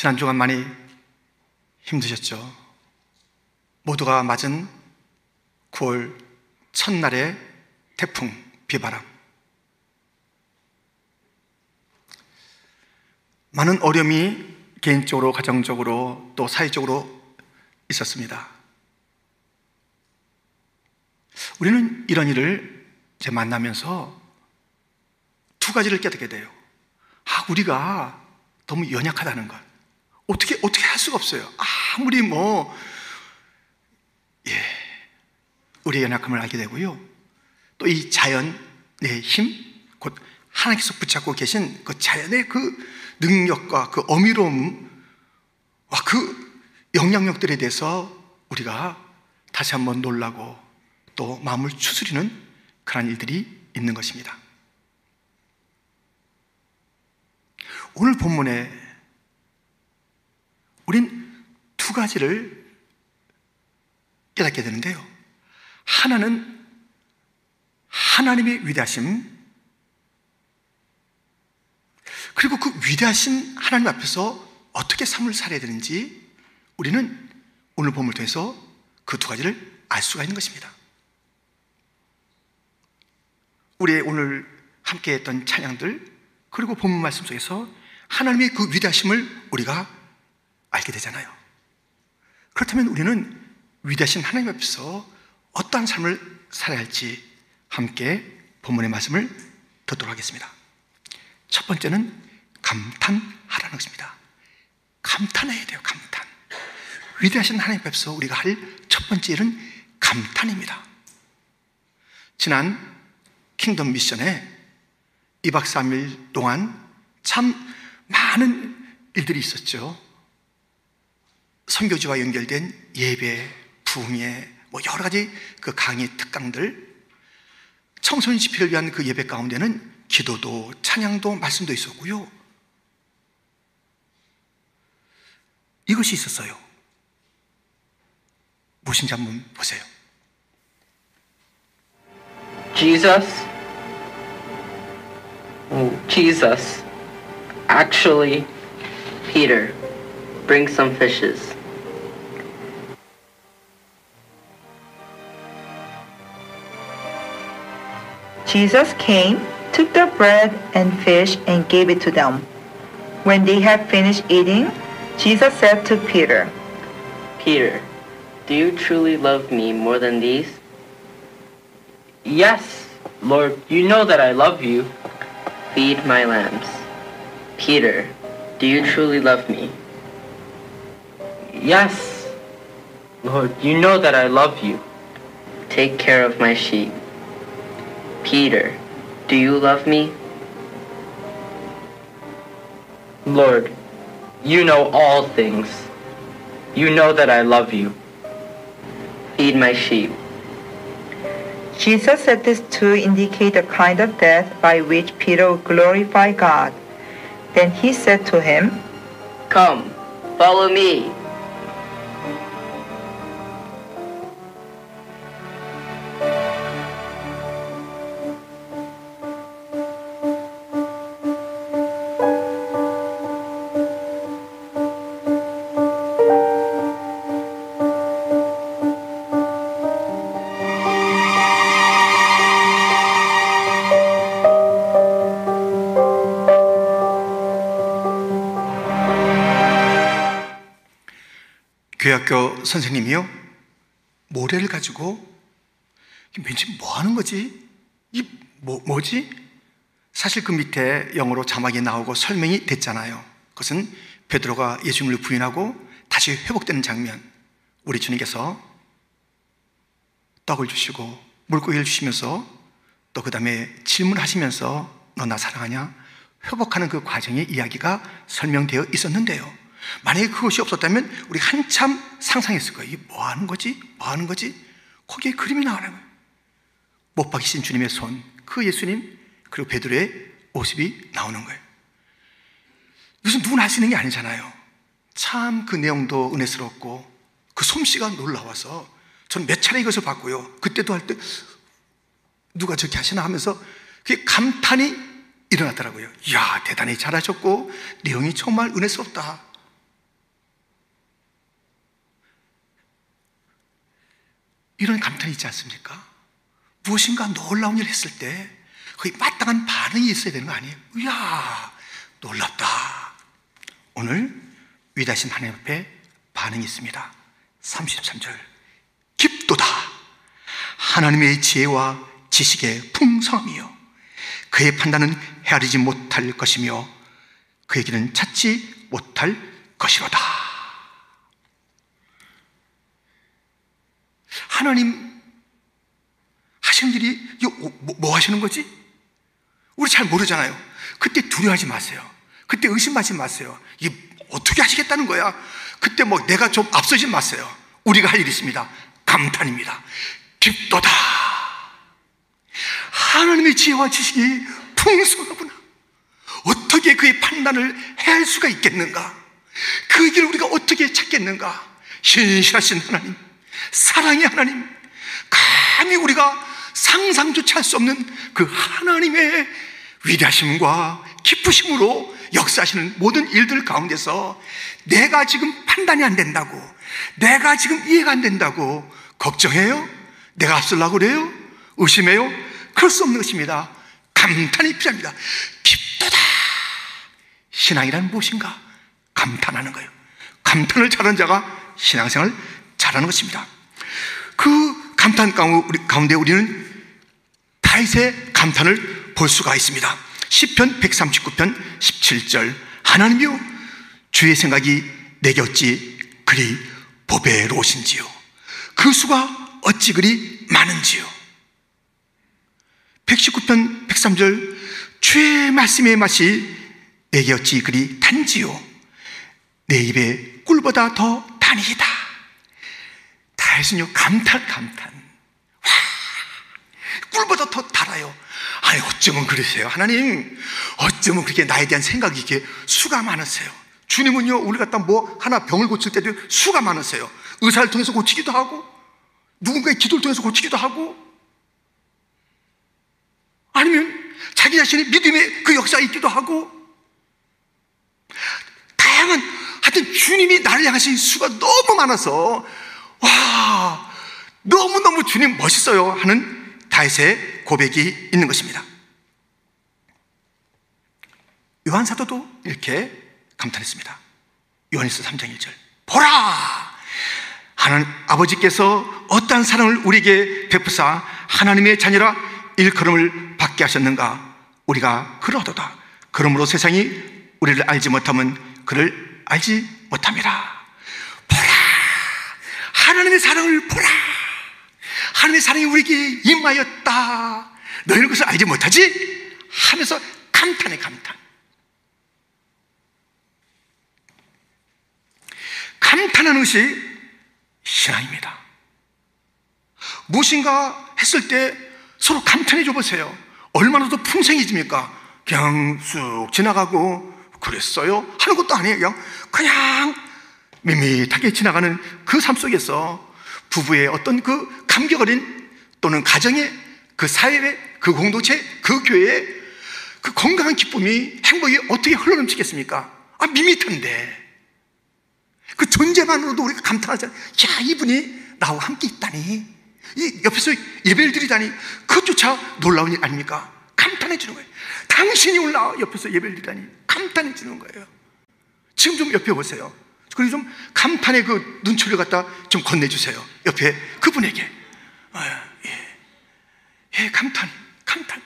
지난 주간 많이 힘드셨죠? 모두가 맞은 9월 첫날의 태풍, 비바람. 많은 어려움이 개인적으로, 가정적으로, 또 사회적으로 있었습니다. 우리는 이런 일을 이제 만나면서 두 가지를 깨닫게 돼요. 아, 우리가 너무 연약하다는 것. 어떻게, 어떻게 할 수가 없어요. 아무리 뭐, 예, 우리의 연약함을 알게 되고요. 또 이 자연의 힘, 곧 하나님께서 붙잡고 계신 그 자연의 그 능력과 그 어미로움과 그 영향력들에 대해서 우리가 다시 한번 놀라고 또 마음을 추스리는 그런 일들이 있는 것입니다. 오늘 본문에 우린 두 가지를 깨닫게 되는데요. 하나는 하나님의 위대하심, 그리고 그 위대하신 하나님 앞에서 어떻게 삶을 살아야 되는지 우리는 오늘 본문을 통해서 그 두 가지를 알 수가 있는 것입니다. 우리 오늘 함께 했던 찬양들, 그리고 본문 말씀 속에서 하나님의 그 위대하심을 우리가 알게 되잖아요. 그렇다면 우리는 위대하신 하나님 앞에서 어떠한 삶을 살아야 할지 함께 본문의 말씀을 듣도록 하겠습니다. 첫 번째는 감탄하라는 것입니다. 감탄해야 돼요, 감탄. 위대하신 하나님 앞에서 우리가 할 첫 번째 일은 감탄입니다. 지난 킹덤 미션에 2박 3일 동안 참 많은 일들이 있었죠. 선교지와 연결된 예배, 부흥회, 뭐 여러 가지 그 강의 특강들, 청소년 집회를 위한 그 예배 가운데는 기도도, 찬양도, 말씀도 있었고요. 이것이 있었어요. 무엇인지 한번 보세요. Jesus, Jesus, actually, Peter, bring some fishes. Jesus came, took the bread and fish, and gave it to them. When they had finished eating, Jesus said to Peter, Peter, do you truly love me more than these? Yes, Lord, you know that I love you. Feed my lambs. Peter, do you truly love me? Yes, Lord, you know that I love you. Take care of my sheep. Peter, do you love me? Lord, you know all things. You know that I love you. Feed my sheep. Jesus said this to indicate the kind of death by which Peter would glorify God. Then he said to him, Come, follow me. 교회학교 선생님이요. 모래를 가지고 왠지 뭐 하는 거지? 이 뭐, 뭐지? 사실 그 밑에 영어로 자막이 나오고 설명이 됐잖아요. 그것은 베드로가 예수님을 부인하고 다시 회복되는 장면. 우리 주님께서 떡을 주시고 물고기를 주시면서 또 그 다음에 질문하시면서 너 나 사랑하냐? 회복하는 그 과정의 이야기가 설명되어 있었는데요. 만약에 그것이 없었다면 우리 한참 상상했을 거예요. 이게 뭐 하는 거지? 뭐 하는 거지? 거기에 그림이 나오는 거예요. 못 박이신 주님의 손, 그 예수님, 그리고 베드로의 모습이 나오는 거예요. 이것은 누구나 할 수 있는 게 아니잖아요. 참 그 내용도 은혜스럽고 그 솜씨가 놀라워서 전몇 차례 이것을 봤고요. 그때도 할 때 누가 저렇게 하시나 하면서 그게 감탄이 일어났더라고요. 이야, 대단히 잘하셨고 내용이 정말 은혜스럽다. 이런 감탄이 있지 않습니까? 무엇인가 놀라운 일을 했을 때 거의 마땅한 반응이 있어야 되는 거 아니에요? 이야, 놀랍다. 오늘 위대하신 하나님 앞에 반응이 있습니다. 33절. 깊도다. 하나님의 지혜와 지식의 풍성함이요. 그의 판단은 헤아리지 못할 것이며 그의 길은 찾지 못할 것이로다. 하나님 하시는 일이 뭐, 뭐 하시는 거지? 우리 잘 모르잖아요. 그때 두려워하지 마세요. 그때 의심하지 마세요. 이게 어떻게 하시겠다는 거야? 그때 뭐 내가 좀 앞서지 마세요. 우리가 할 일이 있습니다. 감탄입니다. 깊도다. 하나님의 지혜와 지식이 풍성하구나. 어떻게 그의 판단을 해할 수가 있겠는가? 그 길을 우리가 어떻게 찾겠는가? 신실하신 하나님, 사랑의 하나님, 감히 우리가 상상조차 할 수 없는 그 하나님의 위대하심과 기쁘심으로 역사하시는 모든 일들 가운데서 내가 지금 판단이 안 된다고, 내가 지금 이해가 안 된다고 걱정해요? 내가 앞설라고 그래요? 의심해요? 그럴 수 없는 것입니다. 감탄이 필요합니다. 기쁘다. 신앙이란 무엇인가? 감탄하는 거예요. 감탄을 잘하는 자가 신앙생활 잘하는 것입니다. 그 감탄 가운데 우리는 다윗의 감탄을 볼 수가 있습니다. 10편 139편 17절 하나님이여 주의 생각이 내게 어찌 그리 보배로우신지요 그 수가 어찌 그리 많은지요 119편 103절 주의 말씀의 맛이 내게 어찌 그리 단지요 내 입에 꿀보다 더 단이다 다윗은요. 감탄 감탄. 와 꿀보다 더 달아요. 아니 어쩌면 그러세요? 하나님 어쩌면 그렇게 나에 대한 생각이 이렇게 수가 많으세요? 주님은요 우리 갖다 뭐 하나 병을 고칠 때도 수가 많으세요. 의사를 통해서 고치기도 하고 누군가의 기도를 통해서 고치기도 하고. 아니면 자기 자신의 믿음의 그 역사에 있기도 하고. 다양한 하여튼 주님이 나를 향하신 수가 너무 많아서 와 너무너무 주님 멋있어요 하는 다윗의 고백이 있는 것입니다. 요한 사도도 이렇게 감탄했습니다. 요한일서 3장 1절. 보라! 하나님 아버지께서 어떠한 사랑을 우리에게 베푸사 하나님의 자녀라 일컬음을 받게 하셨는가? 우리가 그러도다. 그러므로 세상이 우리를 알지 못하면 그를 알지 못함이라 하나님의 사랑을 보라 하나님의 사랑이 우리에게 임하였다 너희는 그것을 알지 못하지? 하면서 감탄해 감탄 감탄하는 것이 신앙입니다 무엇인가 했을 때 서로 감탄해 줘 보세요 얼마나 더 풍성해집니까? 그냥 쑥 지나가고 그랬어요? 하는 것도 아니에요. 그냥, 그냥 밋밋하게 지나가는 그 삶 속에서 부부의 어떤 그 감격 어린 또는 가정의 그 사회의 그 공동체 그 교회의 그 건강한 기쁨이 행복이 어떻게 흘러넘치겠습니까? 아, 밋밋한데. 그 존재만으로도 우리가 감탄하잖아요. 야, 이분이 나와 함께 있다니. 이 옆에서 예배를 드리다니. 그것조차 놀라운 일 아닙니까? 감탄해 주는 거예요. 당신이 올라 옆에서 예배를 드리다니 감탄해 주는 거예요. 지금 좀 옆에 보세요. 그리고 좀 감탄의 그 눈초리를 갖다 좀 건네주세요. 옆에 그분에게. 아, 예. 예, 감탄, 감탄.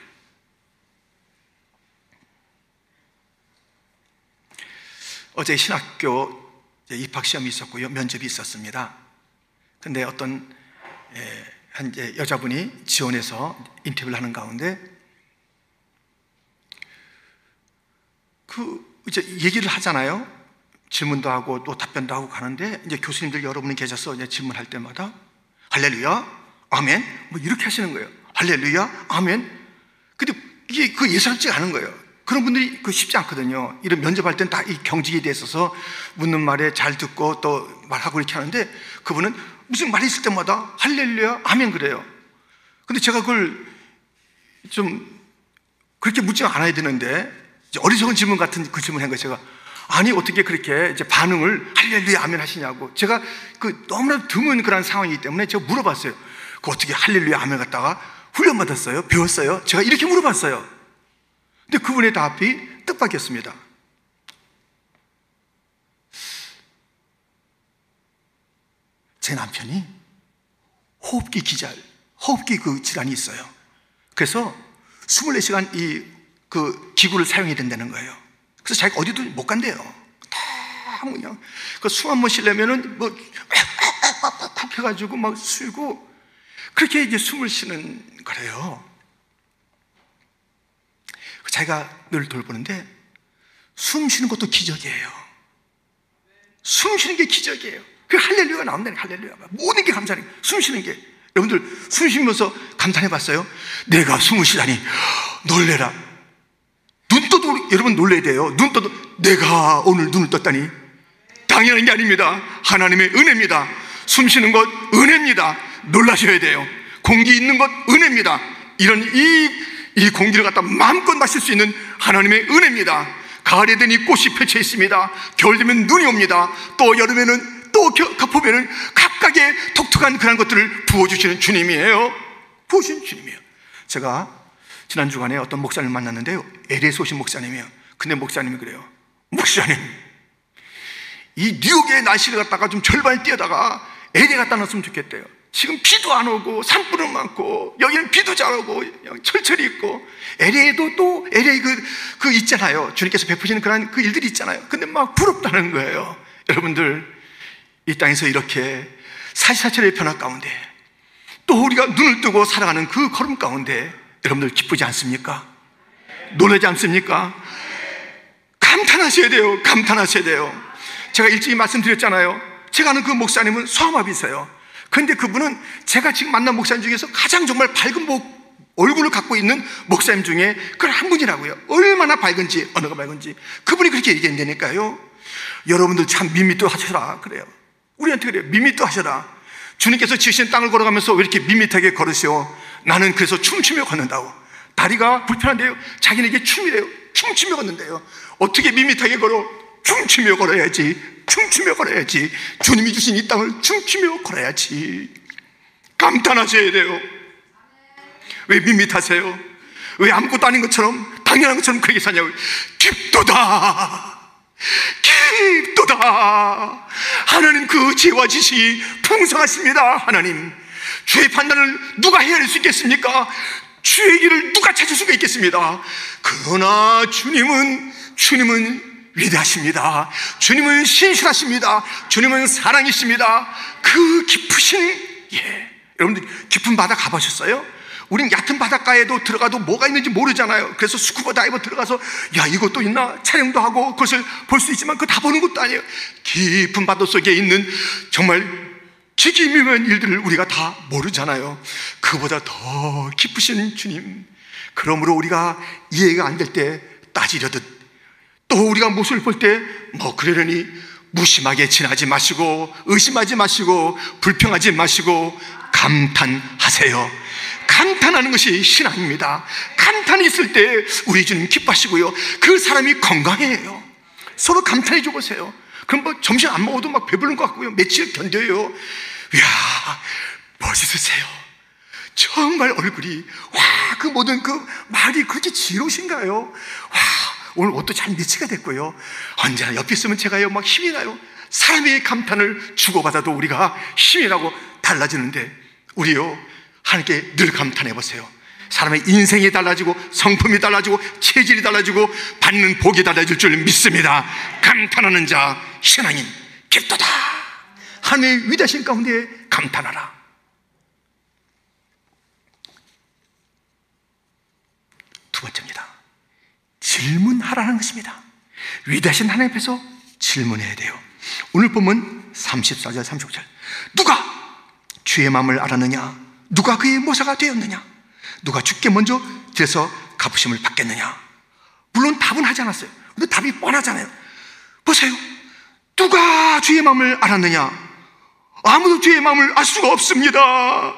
어제 신학교 입학시험이 있었고요. 면접이 있었습니다. 근데 어떤 예, 한 여자분이 지원해서 인터뷰를 하는 가운데 그 이제 얘기를 하잖아요. 질문도 하고 또 답변도 하고 가는데 이제 교수님들 여러분이 계셔서 이제 질문할 때마다 할렐루야, 아멘, 뭐 이렇게 하시는 거예요. 할렐루야, 아멘. 근데 이게 그 예사롭지 않은 거예요. 그런 분들이 그 쉽지 않거든요. 이런 면접할 땐 다 이 경직이 돼 있어서 묻는 말에 잘 듣고 또 말하고 이렇게 하는데 그분은 무슨 말이 있을 때마다 할렐루야, 아멘 그래요. 근데 제가 그걸 좀 그렇게 묻지 않아야 되는데 어리석은 질문 같은 그 질문 한 거예요. 제가 아니 어떻게 그렇게 이제 반응을 할렐루야 아멘 하시냐고 제가 그 너무나 드문 그런 상황이기 때문에 제가 물어봤어요. 그 어떻게 할렐루야 하며 갔다가 훈련 받았어요? 배웠어요? 제가 이렇게 물어봤어요. 근데 그분의 답이 뜻밖이었습니다. 제 남편이 호흡기 기절, 호흡기 그 질환이 있어요. 그래서 24시간 이 그 기구를 사용해야 된다는 거예요. 그래서 자기가 어디도 못 간대요. 다 그냥 그 숨 한 번 쉬려면은 뭐쿡 해가지고 막 쉬고 그렇게 이제 숨을 쉬는 거래요. 자기가 늘 돌보는데 숨 쉬는 것도 기적이에요. 숨 쉬는 게 기적이에요. 그 할렐루야가 나온다니 할렐루야. 모든 게 감사해. 숨 쉬는 게. 여러분들 숨 쉬면서 감탄해 봤어요? 내가 숨을 쉬다니 놀래라. 눈 떠도 여러분 놀래야 돼요. 눈 떠도 내가 오늘 눈을 떴다니 당연한 게 아닙니다. 하나님의 은혜입니다. 숨 쉬는 것 은혜입니다. 놀라셔야 돼요. 공기 있는 것 은혜입니다. 이런 이, 이 공기를 갖다 마음껏 마실 수 있는 하나님의 은혜입니다. 가을에 되니 꽃이 펼쳐 있습니다. 겨울 되면 눈이 옵니다. 또 여름에는 또 가포면은 각각의 독특한 그런 것들을 부어주시는 주님이에요. 부어주시는 주님이에요. 제가 지난 주간에 어떤 목사님을 만났는데요. 오신 목사님이에요. 근데 목사님이 그래요. 목사님, 이 뉴욕의 날씨를 갖다가 좀 절반을 뛰어다가 LA 갖다 놨으면 좋겠대요. 지금 비도 안 오고 산불은 많고 여기는 비도 잘 오고 철철이 있고 LA도 또 LA 그, 그 있잖아요. 주님께서 베푸시는 그런 그 일들이 있잖아요. 근데 막 부럽다는 거예요. 여러분들 이 땅에서 이렇게 사시사철의 변화 가운데 또 우리가 눈을 뜨고 살아가는 그 걸음 가운데 여러분들 기쁘지 않습니까? 놀라지 않습니까? 감탄하셔야 돼요. 감탄하셔야 돼요. 제가 일찍이 말씀드렸잖아요. 제가 아는 그 목사님은 소아마비세요. 그런데 그분은 제가 지금 만난 목사님 중에서 가장 정말 밝은 목, 얼굴을 갖고 있는 목사님 중에 그 한 분이라고요. 얼마나 밝은지, 언어가 밝은지. 그분이 그렇게 얘기한다니까요. 여러분들 참 밋밋도 하셔라. 그래요. 우리한테 그래요. 밋밋도 하셔라. 주님께서 지으신 땅을 걸어가면서 왜 이렇게 밋밋하게 걸으시오? 나는 그래서 춤추며 걷는다고. 다리가 불편한데요. 자기는 게 춤이래요. 춤추며 걷는데요. 어떻게 밋밋하게 걸어? 춤추며 걸어야지. 춤추며 걸어야지. 주님이 주신 이 땅을 춤추며 걸어야지. 감탄하셔야 돼요. 왜 밋밋하세요? 왜 아무것도 아닌 것처럼 당연한 것처럼 그렇게 사냐고. 깊도다. 깊도다. 하나님 그 지혜와 지식이 풍성하십니다. 하나님. 주의 판단을 누가 헤아릴 수 있겠습니까? 주의 길을 누가 찾을 수가 있겠습니까? 그러나 주님은, 주님은 위대하십니다. 주님은 신실하십니다. 주님은 사랑이십니다. 그 깊으신, 예. 여러분들 깊은 바다 가보셨어요? 우린 얕은 바닷가에도 들어가도 뭐가 있는지 모르잖아요. 그래서 스쿠버 다이버 들어가서 야 이것도 있나 촬영도 하고 그것을 볼 수 있지만 그거 다 보는 것도 아니에요. 깊은 바다 속에 있는 정말 기기묘한 일들을 우리가 다 모르잖아요. 그보다 더 깊으신 주님. 그러므로 우리가 이해가 안 될 때 따지려듯 또 우리가 모습을 볼 때 뭐 그러려니 무심하게 지나지 마시고 의심하지 마시고 불평하지 마시고 감탄하세요. 감탄하는 것이 신앙입니다. 감탄이 있을 때 우리 주님 기뻐하시고요. 그 사람이 건강해요. 서로 감탄해 줘 보세요. 그럼 뭐 점심 안 먹어도 막 배부른 것 같고요. 며칠 견뎌요. 이야, 멋있으세요. 정말 얼굴이, 와, 그 모든 그 말이 그렇게 지로우신가요? 와, 오늘 옷도 잘 매치가 됐고요. 언제나 옆에 있으면 제가요, 막 힘이 나요. 사람의 감탄을 주고받아도 우리가 힘이 나고 달라지는데, 우리요, 하나님께 늘 감탄해 보세요. 사람의 인생이 달라지고 성품이 달라지고 체질이 달라지고 받는 복이 달라질 줄 믿습니다. 감탄하는 자 신앙인 기도다. 하나님의 위대하신 가운데 감탄하라. 두 번째입니다. 질문하라는 것입니다. 위대하신 하나님 앞에서 질문해야 돼요. 오늘 보면 34절, 35절. 누가 주의 마음을 알았느냐? 누가 그의 모사가 되었느냐? 누가 죽게 먼저 돼서 갚으심을 받겠느냐? 물론 답은 하지 않았어요. 근데 답이 뻔하잖아요. 보세요. 누가 주의 마음을 알았느냐? 아무도 주의 마음을 알 수가 없습니다.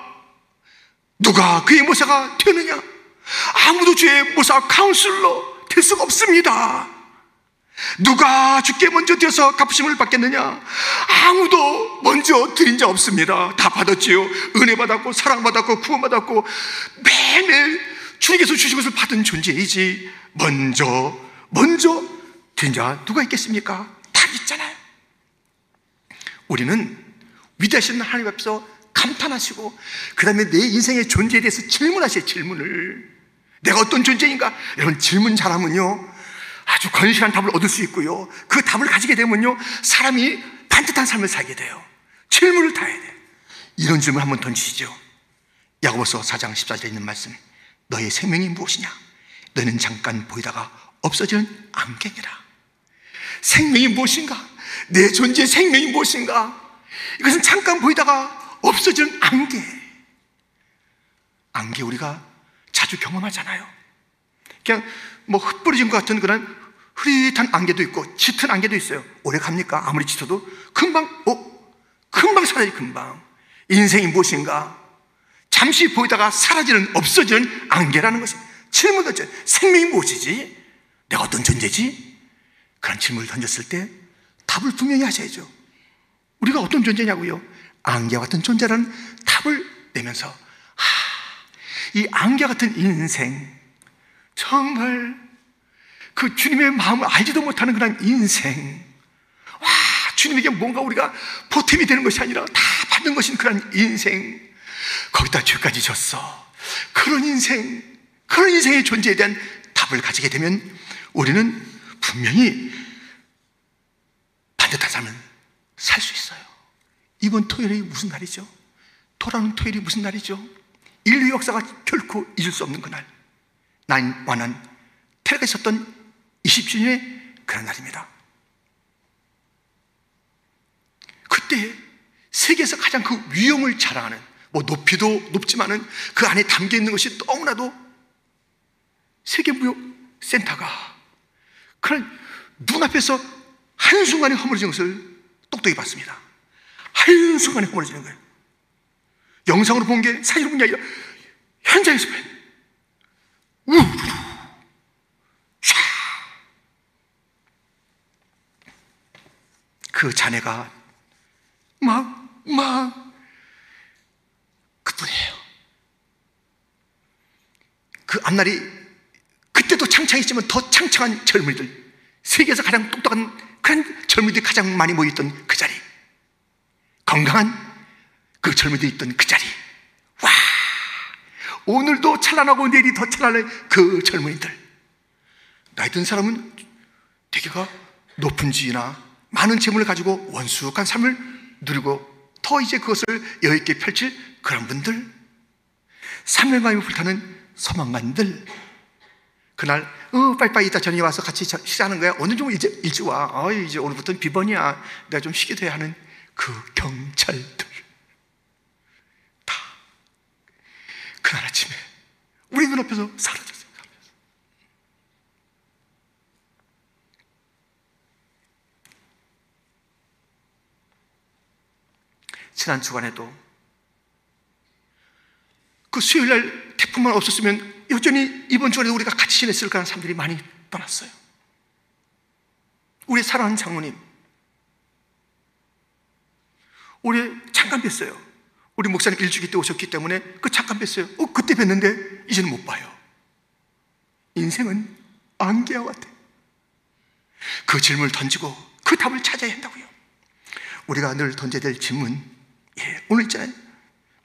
누가 그의 모사가 되느냐? 아무도 주의 모사 카운슬러 될 수가 없습니다. 누가 주께 먼저 드려서 갚으심을 받겠느냐? 아무도 먼저 드린 자 없습니다. 다 받았지요. 은혜 받았고, 사랑 받았고, 구원 받았고, 매일매일 주님께서 주신 것을 받은 존재이지. 먼저, 먼저 드린 자 누가 있겠습니까? 다 있잖아요. 우리는 위대하신 하나님 앞에서 감탄하시고, 그 다음에 내 인생의 존재에 대해서 질문하세요, 질문을. 내가 어떤 존재인가? 여러분, 질문 잘하면요. 아주 건실한 답을 얻을 수 있고요. 그 답을 가지게 되면요. 사람이 반듯한 삶을 살게 돼요. 질문을 다 해야 돼요. 이런 질문 한번 던지시죠. 야고보서 4장 14절에 있는 말씀. 너의 생명이 무엇이냐? 너는 잠깐 보이다가 없어지는 안개니라. 생명이 무엇인가? 내 존재의 생명이 무엇인가? 이것은 잠깐 보이다가 없어지는 안개. 안개 우리가 자주 경험하잖아요. 그냥 뭐 흩뿌려진 것 같은 그런 흐릿한 안개도 있고 짙은 안개도 있어요. 오래 갑니까? 아무리 짙어도 금방 어 금방 사라지 금방. 인생이 무엇인가? 잠시 보이다가 사라지는 없어지는 안개라는 것이 질문 던져 생명이 무엇이지? 내가 어떤 존재지? 그런 질문을 던졌을 때 답을 분명히 하셔야죠. 우리가 어떤 존재냐고요? 안개 같은 존재라는 답을 내면서 하, 이 안개 같은 인생 정말 그 주님의 마음을 알지도 못하는 그런 인생. 와, 주님에게 뭔가 우리가 보탬이 되는 것이 아니라 다 받는 것인 그런 인생. 거기다 죄까지 졌어. 그런 인생, 그런 인생의 존재에 대한 답을 가지게 되면 우리는 분명히 반듯한 삶을 살수 있어요. 이번 토요일이 무슨 날이죠? 돌아오는 토요일이 무슨 날이죠? 인류 역사가 결코 잊을 수 없는 그날. 난 완한 테러가 있었던 20주년의 그런 날입니다. 그때 세계에서 가장 그 위험을 자랑하는 뭐 높이도 높지만은 그 안에 담겨 있는 것이 너무나도 세계무역센터가 그런 눈앞에서 한순간에 허물어진 것을 똑똑히 봤습니다. 한순간에 허물어지는 거예요. 영상으로 본 게 사진으로 본 게 아니라 현장에서 샤. 그 자네가 막, 막, 그뿐이에요. 그 앞날이 그때도 창창했지만 더 창창한 젊은이들, 세계에서 가장 똑똑한 그런 젊은이들이 가장 많이 모였던 그 자리, 건강한 그 젊은이들이 있던 그 자리, 와! 오늘도 찬란하고 내일이 더 찬란한 그 젊은이들. 나이 든 사람은 대개가 높은 지위나 많은 재물을 가지고 원숙한 삶을 누리고 더 이제 그것을 여유있게 펼칠 그런 분들. 사명감이 불타는 소망관들. 그날, 어, 빨리빨리 이따 저녁에 와서 같이 식사하는 거야. 오늘 좀 이제 일찍 와. 어, 이제 오늘부터는 비번이야. 내가 좀 쉬게 돼야 하는 그 경찰들. 그날 아침에 우리 눈앞에서 사라졌어요. 지난 주간에도 그 수요일 날 태풍만 없었으면 여전히 이번 주간에 우리가 같이 지냈을 까라는 사람들이 많이 떠났어요. 우리 사랑하는 장모님, 올해 잠깐 뵀어요. 우리 목사님 일주기 때 오셨기 때문에 그 잠깐 뵀어요. 어, 그때 뵀는데 이제는 못 봐요. 인생은 안개와 같아. 그 질문을 던지고 그 답을 찾아야 한다고요. 우리가 늘 던져야 될 질문, 예, 오늘 있잖아요.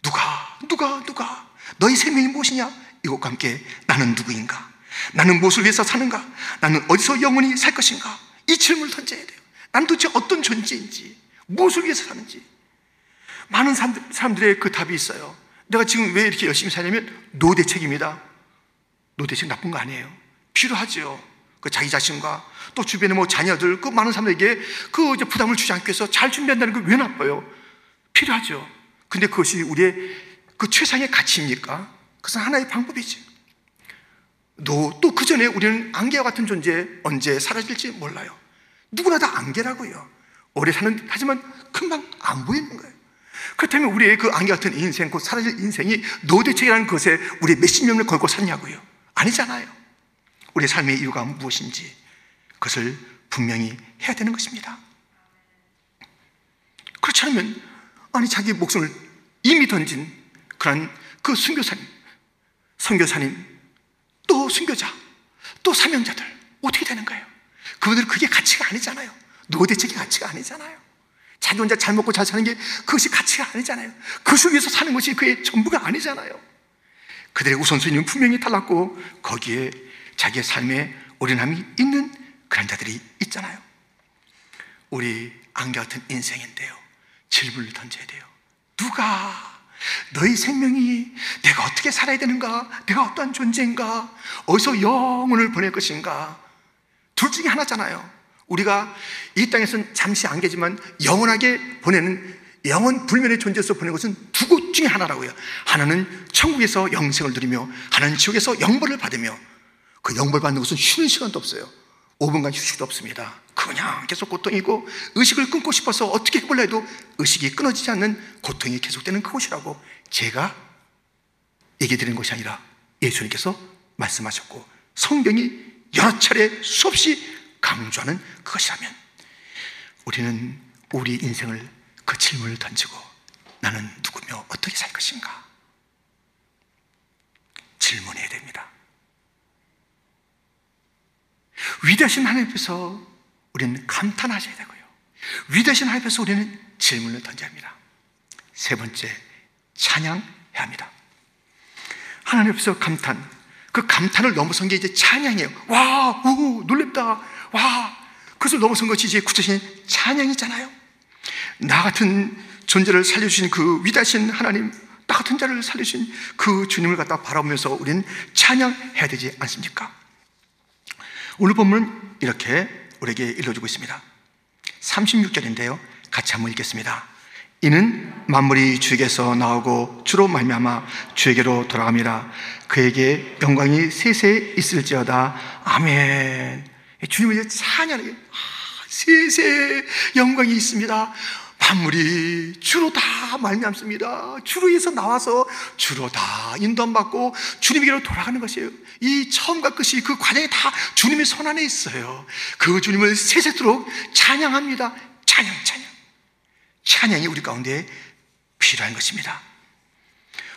누가, 누가, 누가, 너희 생명이 무엇이냐? 이것과 함께 나는 누구인가? 나는 무엇을 위해서 사는가? 나는 어디서 영원히 살 것인가? 이 질문을 던져야 돼요. 난 도대체 어떤 존재인지, 무엇을 위해서 사는지. 많은 사람들, 의 그 답이 있어요. 내가 지금 왜 이렇게 열심히 사냐면 노대책입니다. 노대책 나쁜 거 아니에요. 필요하죠. 그 자기 자신과 또 주변의 뭐 자녀들, 그 많은 사람들에게 그 부담을 주지 않기 위해서 잘 준비한다는 게 왜 나빠요? 필요하죠. 근데 그것이 우리의 그 최상의 가치입니까? 그것은 하나의 방법이지. 또 그 전에 우리는 안개와 같은 존재 언제 사라질지 몰라요. 누구나 다 안개라고요. 오래 사는, 하지만 금방 안 보이는 거예요. 그렇다면 우리의 그 안개 같은 인생, 곧 사라질 인생이 노대책이라는 것에 우리 몇십 년을 걸고 샀냐고요? 아니잖아요. 우리의 삶의 이유가 무엇인지 그것을 분명히 해야 되는 것입니다. 그렇지 않으면 아니 자기 목숨을 이미 던진 그런 그 순교사님, 선교사님, 또 순교자, 또 사명자들 어떻게 되는 거예요? 그분들 그게 가치가 아니잖아요. 노대책이 가치가 아니잖아요. 자기 혼자 잘 먹고 잘 사는 게 그것이 가치가 아니잖아요. 그것을 위해서 사는 것이 그의 전부가 아니잖아요. 그들의 우선순위는 분명히 달랐고 거기에 자기의 삶에 오련함이 있는 그런 자들이 있잖아요. 우리 안개 같은 인생인데요. 질문을 던져야 돼요. 누가 너희 생명이 내가 어떻게 살아야 되는가? 내가 어떠한 존재인가? 어디서 영혼을 보낼 것인가? 둘 중에 하나잖아요. 우리가 이 땅에서는 잠시 안개지만 영원하게 보내는 영원 불면의 존재에서 보내는 것은 두 곳 중에 하나라고요. 하나는 천국에서 영생을 누리며 하나는 지옥에서 영벌을 받으며 그 영벌 받는 것은 쉬는 시간도 없어요. 5분간 휴식도 없습니다. 그냥 계속 고통이고 의식을 끊고 싶어서 어떻게 해볼라 해도 의식이 끊어지지 않는 고통이 계속되는 그곳이라고 제가 얘기 드리는 것이 아니라 예수님께서 말씀하셨고 성경이 여러 차례 수없이 강조하는 그것이라면 우리는 우리 인생을 그 질문을 던지고 나는 누구며 어떻게 살 것인가 질문해야 됩니다. 위대하신 하나님 앞에서 우리는 감탄하셔야 되고요. 위대하신 하나님 앞에서 우리는 질문을 던져야 합니다. 세 번째, 찬양해야 합니다. 하나님 앞에서 감탄. 그 감탄을 넘어선 게 이제 찬양이에요. 와, 우, 놀랍다. 와, 그것을 넘어선 것이 이제 구체적인 찬양이잖아요. 나 같은 존재를 살려주신 그 위대하신 하나님, 나 같은 자를 살려주신 그 주님을 갖다 바라보면서 우리는 찬양해야 되지 않습니까? 오늘 본문은 이렇게 우리에게 일러주고 있습니다. 36절인데요. 같이 한번 읽겠습니다. 이는 만물이 주에게서 나오고 주로 말미암아 주에게로 돌아갑니다. 그에게 영광이 세세 있을지어다. 아멘. 주님을 찬양해. 아, 세세 영광이 있습니다. 만물이 주로 다 말미암습니다. 주로 에서 나와서 주로 다 인도받고 주님에게로 돌아가는 것이에요. 이 처음과 끝이 그 과정이 다 주님의 손 안에 있어요. 그 주님을 세세토록 찬양합니다. 찬양, 찬양. 찬양이 우리 가운데 필요한 것입니다.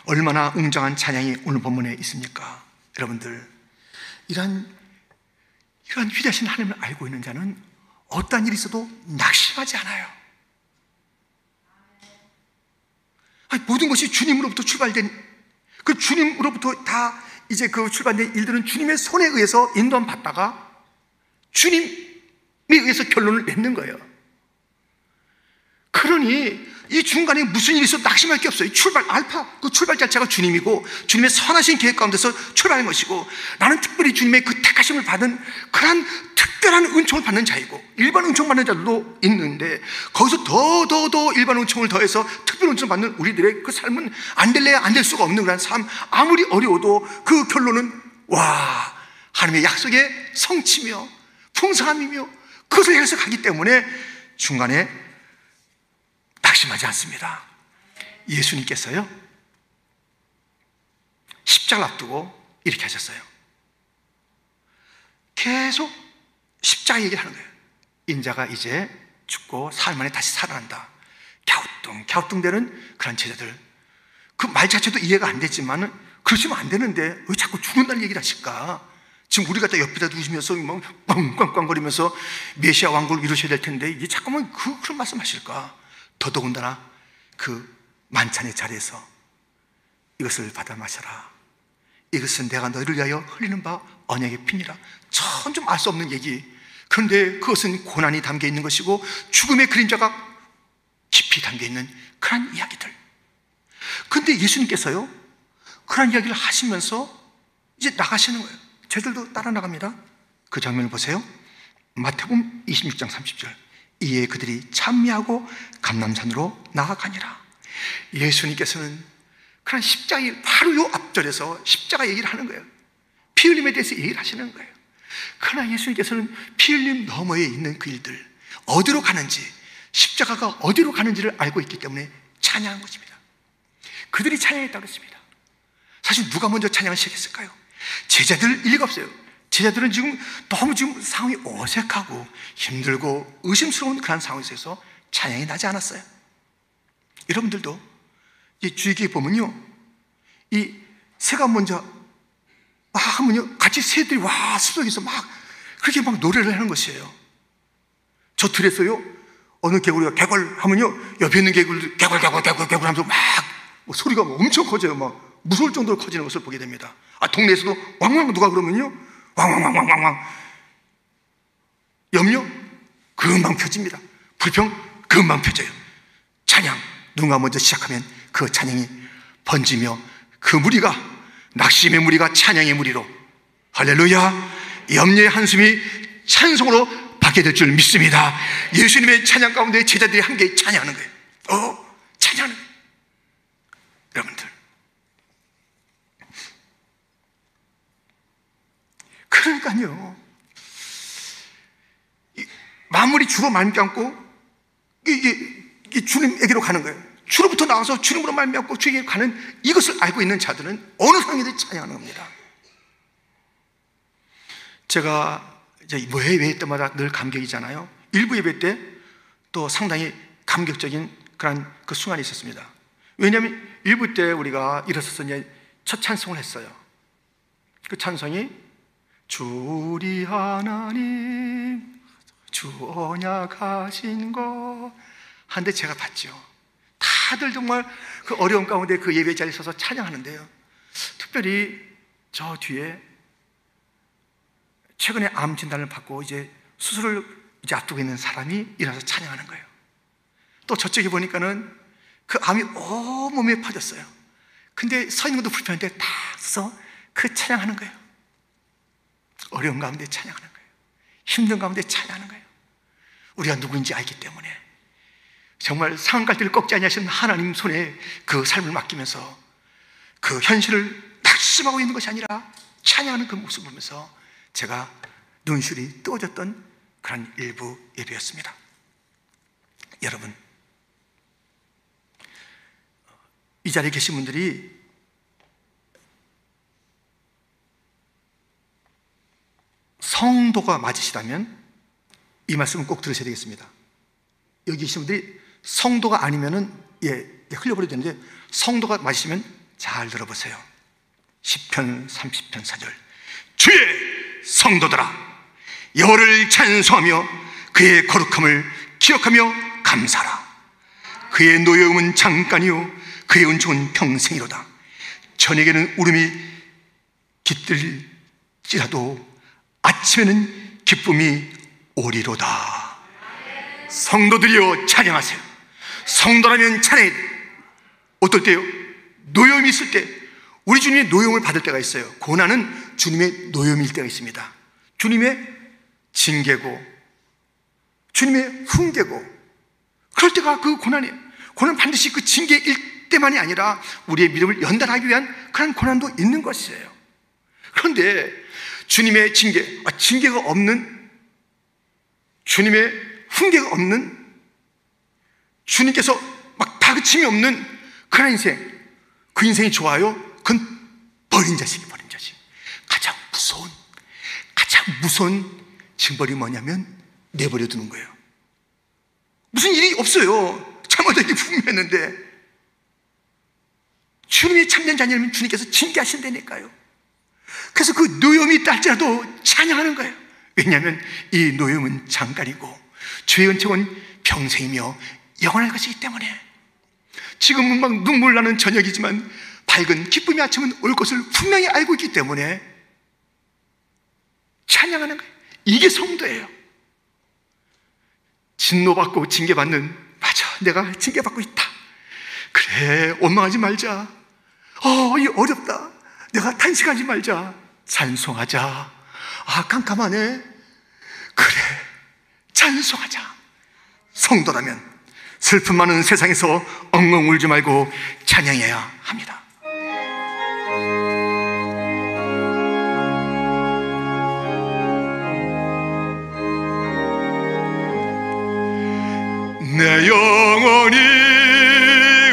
얼마나 웅장한 찬양이 오늘 본문에 있습니까? 여러분들, 이런, 이런 위대하신 하나님을 알고 있는 자는 어떠한 일이 있어도 낙심하지 않아요. 아니, 모든 것이 주님으로부터 출발된, 그 주님으로부터 다 이제 그 출발된 일들은 주님의 손에 의해서 인도함 받다가 주님에 의해서 결론을 맺는 거예요. 그러니 이 중간에 무슨 일이 있어도 낙심할 게 없어요. 출발, 알파, 그 출발 자체가 주님이고, 주님의 선하신 계획 가운데서 출발한 것이고, 나는 특별히 주님의 그 택하심을 받은 그러한 특별한 은총을 받는 자이고, 일반 은총 받는 자들도 있는데, 거기서 더, 더, 더 일반 은총을 더해서 특별 은총 받는 우리들의 그 삶은 안 될래야 안 될 수가 없는 그런 삶, 아무리 어려워도 그 결론은, 와, 하나님의 약속의 성취며, 풍성함이며, 그것을 가기 때문에 중간에 낙심하지 않습니다. 예수님께서요, 십자가 앞두고 이렇게 하셨어요. 계속 십자가 얘기를 하는 거예요. 인자가 이제 죽고 사흘 만에 다시 살아난다. 갸우뚱, 갸우뚱대는 그런 제자들. 그 말 자체도 이해가 안 되지만, 그러시면 안 되는데, 왜 자꾸 죽는다는 얘기를 하실까? 지금 우리 갖다 옆에다 두시면서 막 꽝꽝꽝거리면서 메시아 왕국을 이루셔야 될 텐데, 이게 자꾸만 그, 그런 말씀 하실까? 더더군다나 그 만찬의 자리에서 이것을 받아 마셔라. 이것은 내가 너희를 위하여 흘리는 바 언약의 피니라. 전좀알 수 없는 얘기. 그런데 그것은 고난이 담겨 있는 것이고 죽음의 그림자가 깊이 담겨 있는 그런 이야기들. 근데 예수님께서요, 그런 이야기를 하시면서 이제 나가시는 거예요. 저들도 따라 나갑니다. 그 장면을 보세요. 마태복음 26장 30절. 이에 그들이 찬미하고 감남산으로 나아가니라. 예수님께서는 그런 십자가 바로 요 앞절에서 십자가 얘기를 하는 거예요. 피 흘림에 대해서 얘기를 하시는 거예요. 그러나 예수님께서는 피 흘림 너머에 있는 그 일들, 어디로 가는지, 십자가가 어디로 가는지를 알고 있기 때문에 찬양한 것입니다. 그들이 찬양했다고 했습니다. 사실 누가 먼저 찬양을 시작했을까요? 제자들 일리가 없어요. 제자들은 지금 너무 지금 상황이 어색하고 힘들고 의심스러운 그런 상황에 서 찬양이 나지 않았어요. 여러분들도 이 주의깊게 보면요. 이 새가 먼저 막 하면요. 같이 새들이 와, 숲속에서 막 그렇게 막 노래를 하는 것이에요. 저 들에서요. 어느 개구리가 개굴 하면요. 옆에 있는 개구리 개굴, 개굴, 개굴, 개굴 하면서 막 뭐 소리가 엄청 커져요. 막 무서울 정도로 커지는 것을 보게 됩니다. 아, 동네에서도 왕왕 누가 그러면요. 왕왕왕왕왕왕. 염려? 금방 펴집니다. 불평? 금방 펴져요. 찬양. 누가 먼저 시작하면 그 찬양이 번지며 그 무리가 낙심의 무리가 찬양의 무리로 할렐루야 염려의 한숨이 찬송으로 받게 될 줄 믿습니다. 예수님의 찬양 가운데 제자들이 함께 찬양하는 거예요. 어, 찬양하는 거예요. 여러분들. 그러니까요. 마무리 주로 말미암고 이게, 주님에게로 가는 거예요. 주로부터 나와서 주님으로 말미암고 주에게 가는 이것을 알고 있는 자들은 어느 상황에도 찬양하는 겁니다. 제가 이제 뭐 예배 때마다 늘 감격이잖아요. 일부 예배 때 또 상당히 감격적인 그런 그 순간이 있었습니다. 왜냐하면 일부 때 우리가 일어서서 이제 첫 찬송을 했어요. 그 찬송이 주리 하나님 주 언약하신 거 한데 제가 봤죠. 다들 정말 그 어려운 가운데 그 예배 자리에 서서 찬양하는데요. 특별히 저 뒤에 최근에 암 진단을 받고 이제 수술을 이제 앞두고 있는 사람이 일어나서 찬양하는 거예요. 또 저쪽에 보니까는 그 암이 온몸에 퍼졌어요. 근데 서 있는 것도 불편한데 다 서서 그 찬양하는 거예요. 어려운 가운데 찬양하는 거예요. 힘든 가운데 찬양하는 거예요. 우리가 누구인지 알기 때문에 정말 상갈대를 꺾지 아니하신 하나님 손에 그 삶을 맡기면서 그 현실을 낙심하고 있는 것이 아니라 찬양하는 그 모습을 보면서 제가 눈시울이 뜨어졌던 그런 일부 예배였습니다. 여러분, 이 자리에 계신 분들이 성도가 맞으시다면 이 말씀을 꼭 들으셔야 되겠습니다. 여기 계신 분들이 성도가 아니면은 예, 흘려버려야 되는데 성도가 맞으시면 잘 들어보세요. 10편 30편 4절 주의 성도들아 여호를 찬송하며 그의 거룩함을 기억하며 감사라 그의 노여움은 잠깐이요 그의 은총은 평생이로다 저녁에는 울음이 깃들지라도 아침에는 기쁨이 오리로다. 성도들이여 찬양하세요. 성도라면 찬양해. 어떨 때요? 노여움이 있을 때 우리 주님의 노여움을 받을 때가 있어요. 고난은 주님의 노여움일 때가 있습니다. 주님의 징계고 주님의 훈계고 그럴 때가 그 고난이에요. 고난은 반드시 그 징계일 때만이 아니라 우리의 믿음을 연단하기 위한 그런 고난도 있는 것이에요. 그런데 주님의 징계, 아, 징계가 없는? 주님의 훈계가 없는? 주님께서 막 다그침이 없는 그런 인생. 그 인생이 좋아요? 그건 버린 자식이 버린 자식. 가장 무서운 가장 무서운 징벌이 뭐냐면 내버려 두는 거예요. 무슨 일이 없어요. 잘못된 게 분명했는데. 주님이 참된 자녀면 주님께서 징계하신다니까요 그래서 그 노염이 있다 할지라도 찬양하는 거예요 왜냐하면 이 노염은 잠깐이고 주의 은총은 평생이며 영원할 것이기 때문에 지금은 막 눈물 나는 저녁이지만 밝은 기쁨의 아침은 올 것을 분명히 알고 있기 때문에 찬양하는 거예요. 이게 성도예요. 진노받고 징계받는 맞아 내가 징계받고 있다. 그래 원망하지 말자. 어, 이 어렵다. 내가 탄식하지 말자. 찬송하자. 아 깜깜하네. 그래 찬송하자. 성도라면 슬픔 많은 세상에서 엉엉 울지 말고 찬양해야 합니다. 내 영혼이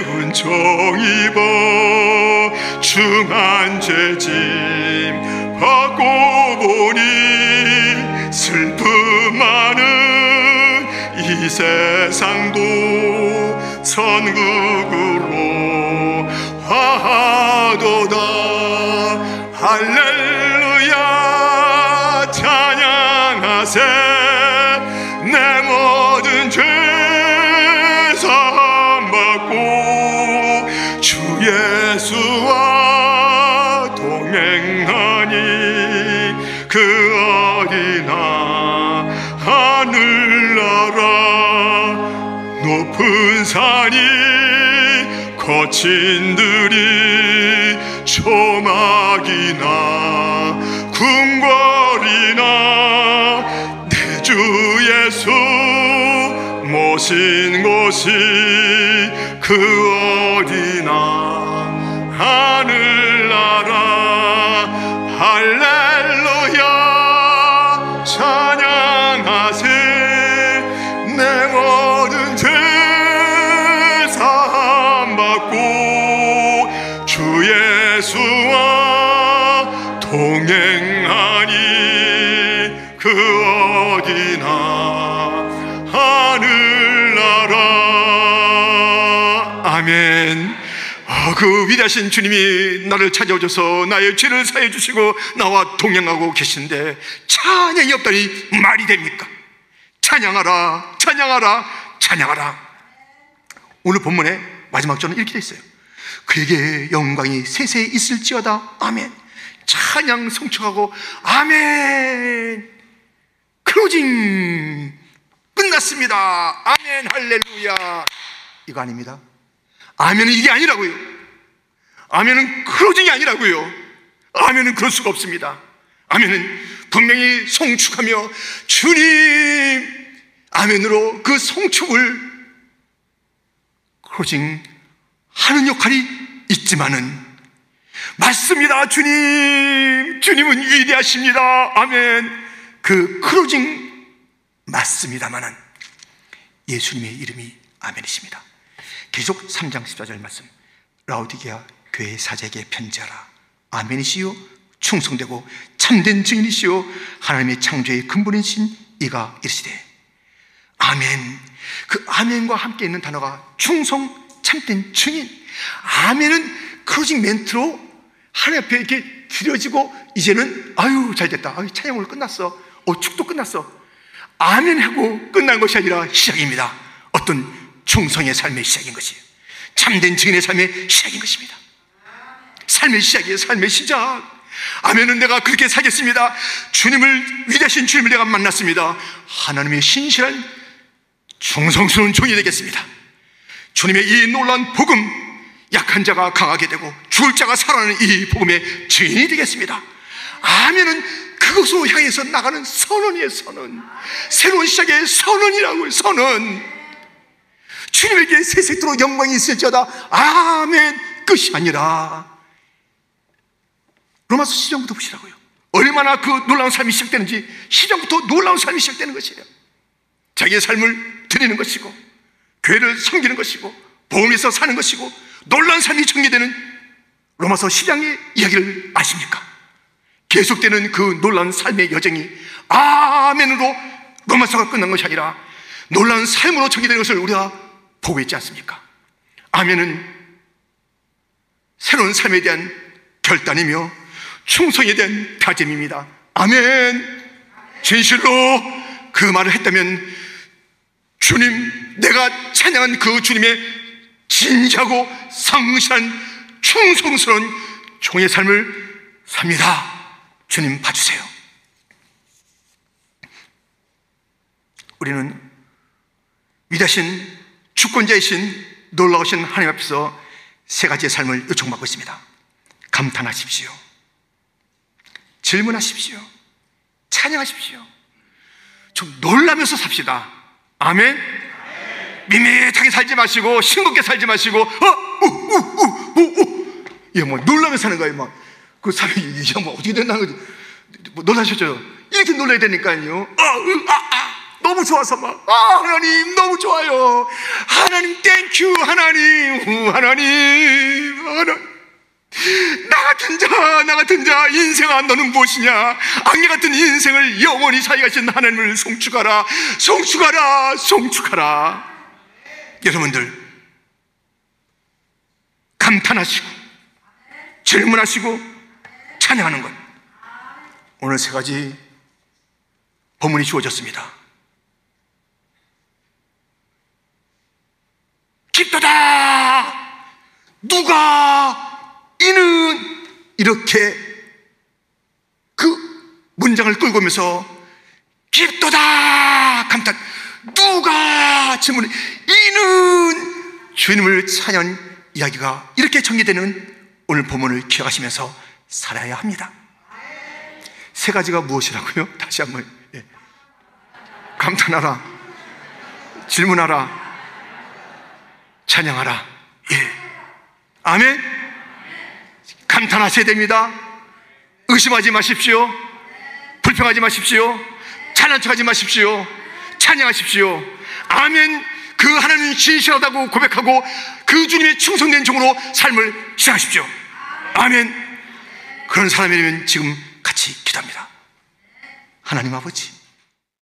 은총 입어 중한 죄짐 받고 보니 슬픔 많은 이 세상도 천국으로 화하도다. 할렐루야 찬양하세. 내 모든 죄 사함 받고 주 예수와 높은 산이 거친 들이 조막이나 궁궐이나 내 주 예수 모신 곳이 그 그 위대하신 주님이 나를 찾아오셔서 나의 죄를 사해 주시고 나와 동행하고 계신데 찬양이 없다니 말이 됩니까? 찬양하라, 찬양하라, 찬양하라. 오늘 본문의 마지막 절은 이렇게 되어 있어요. 그에게 영광이 세세에 있을지어다. 아멘. 찬양 성취하고 아멘. 클로징 끝났습니다. 아멘 할렐루야. 이거 아닙니다. 아멘은 이게 아니라고요. 아멘은 closing이 아니라고요. 아멘은 그럴 수가 없습니다. 아멘은 분명히 송축하며 주님 아멘으로 그 송축을 closing 하는 역할이 있지만은 맞습니다 주님. 주님은 위대하십니다. 아멘. 그 closing 맞습니다만은 예수님의 이름이 아멘이십니다. 계속 3장 14절 말씀. 라우디게아 교회 사제에게 편지하라. 아멘이시요? 충성되고 참된 증인이시요? 하나님의 창조의 근본이신 이가 이르시되 아멘. 그 아멘과 함께 있는 단어가 충성 참된 증인. 아멘은 클로징 멘트로 하나님 앞에 이렇게 드려지고 이제는 아유 잘 됐다. 아유 찬양 오늘 끝났어. 어 축도 끝났어. 아멘 하고 끝난 것이 아니라 시작입니다. 어떤 충성의 삶의 시작인 것이에요 참된 증인의 삶의 시작인 것입니다 삶의 시작이에요 삶의 시작. 아멘은 내가 그렇게 살겠습니다. 주님을 위대하신 주님을 내가 만났습니다. 하나님의 신실한 충성스러운 종이 되겠습니다. 주님의 이 놀라운 복음 약한 자가 강하게 되고 죽을 자가 살아나는 이 복음의 증인이 되겠습니다. 아멘은 그것으로 향해서 나가는 선언이에요 선언. 새로운 시작의 선언이라고요 선언. 주님에게 세세토록 영광이 있을지어다. 아멘. 끝이 아니라 로마서 시장부터 보시라고요 얼마나 그 놀라운 삶이 시작되는지 시장부터 놀라운 삶이 시작되는 것이에요 자기의 삶을 드리는 것이고 교회를 섬기는 것이고 보험에서 사는 것이고 놀라운 삶이 정리되는 로마서 시장의 이야기를 아십니까? 계속되는 그 놀라운 삶의 여정이 아멘으로 로마서가 끝난 것이 아니라 놀라운 삶으로 정리되는 것을 우리가 보고 있지 않습니까? 아멘은 새로운 삶에 대한 결단이며 충성에 대한 다짐입니다. 아멘. 진실로 그 말을 했다면 주님, 내가 찬양한 그 주님의 진지하고 성실한 충성스러운 종의 삶을 삽니다. 주님 봐주세요. 우리는 위대하신 주권자이신 놀라우신 하나님 앞에서 세 가지의 삶을 요청받고 있습니다. 감탄하십시오. 질문하십시오. 찬양하십시오. 좀 놀라면서 삽시다. 아멘. 밋밋하게 살지 마시고 싱겁게 살지 마시고 어우우우우 이게 뭐 놀라면서 사는 거예요. 막그 사람이 이게 뭐 어떻게 된다는 거지? 뭐 놀라셨죠? 이렇게 놀라야 되니까요. 아, 으, 아, 아. 너무 좋아서 막, 아, 하나님, 너무 좋아요. 하나님, thank you, 하나님, 우, 하나님, 하나님. 나 같은 자, 나 같은 자, 인생아, 너는 무엇이냐? 악녀 같은 인생을 영원히 살게하신 하나님을 송축하라, 송축하라, 송축하라. 여러분들, 감탄하시고, 질문하시고, 찬양하는 것. 오늘 세 가지 본문이 주어졌습니다. 깊도다! 누가 이는 이렇게 그 문장을 끌고 오면서 깊도다! 감탄 누가 질문해 이는 주님을 찬양 이야기가 이렇게 전개되는 오늘 본문을 기억하시면서 살아야 합니다. 세 가지가 무엇이라고요? 다시 한번 예. 감탄하라, 질문하라, 찬양하라. 예. 아멘. 감탄하셔야 됩니다. 의심하지 마십시오. 불평하지 마십시오. 찬한 척하지 마십시오. 찬양하십시오. 아멘. 그 하나님 신실하다고 고백하고 그 주님의 충성된 종으로 삶을 시작하십시오. 아멘. 그런 사람이라면 지금 같이 기도합니다. 하나님 아버지,